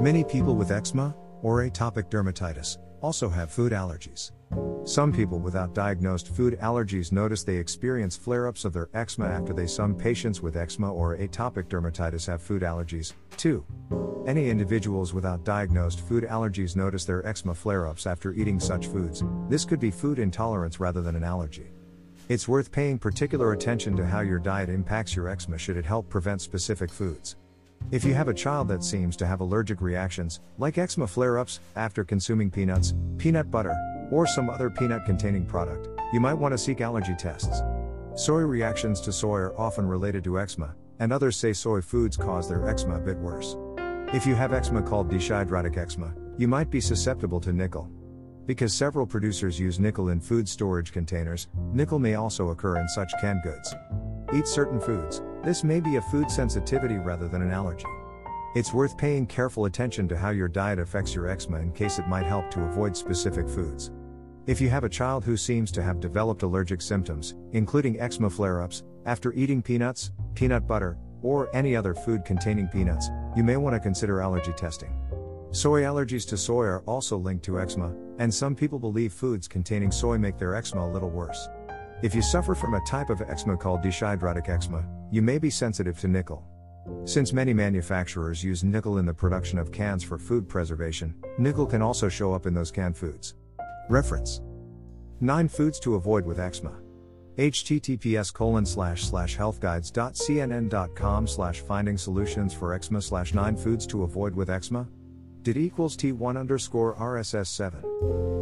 Many people with eczema, or atopic dermatitis, also have food allergies. Some people without diagnosed food allergies notice they experience flare ups of their eczema after they. Some patients with eczema or atopic dermatitis have food allergies, too. Any individuals without diagnosed food allergies notice their eczema flare ups after eating such foods. This could be food intolerance rather than an allergy. It's worth paying particular attention to how your diet impacts your eczema should it help prevent specific foods. If you have a child that seems to have allergic reactions, like eczema flare ups, after consuming peanuts, peanut butter, or some other peanut containing product, you might want to seek allergy tests. Soy reactions to soy are often related to eczema, and others say soy foods cause their eczema a bit worse. If you have eczema called dyshidrotic eczema, you might be susceptible to nickel. Because several producers use nickel in food storage containers, nickel may also occur in such canned goods. Eat certain foods, this may be a food sensitivity rather than an allergy. It's worth paying careful attention to how your diet affects your eczema in case it might help to avoid specific foods. If you have a child who seems to have developed allergic symptoms, including eczema flare ups, after eating peanuts, peanut butter, or any other food containing peanuts, you may want to consider allergy testing. Soy allergies to soy are also linked to eczema, and some people believe foods containing soy make their eczema a little worse. If you suffer from a type of eczema called dyshidrotic eczema, you may be sensitive to nickel. Since many manufacturers use nickel in the production of cans for food preservation, nickel can also show up in those canned foods. Reference 9 Foods to Avoid with Eczema. https colon slash slash healthguides.cnn.com slash finding solutions for eczema slash 9 foods to avoid with eczema. Did equals T1 underscore RSS 7.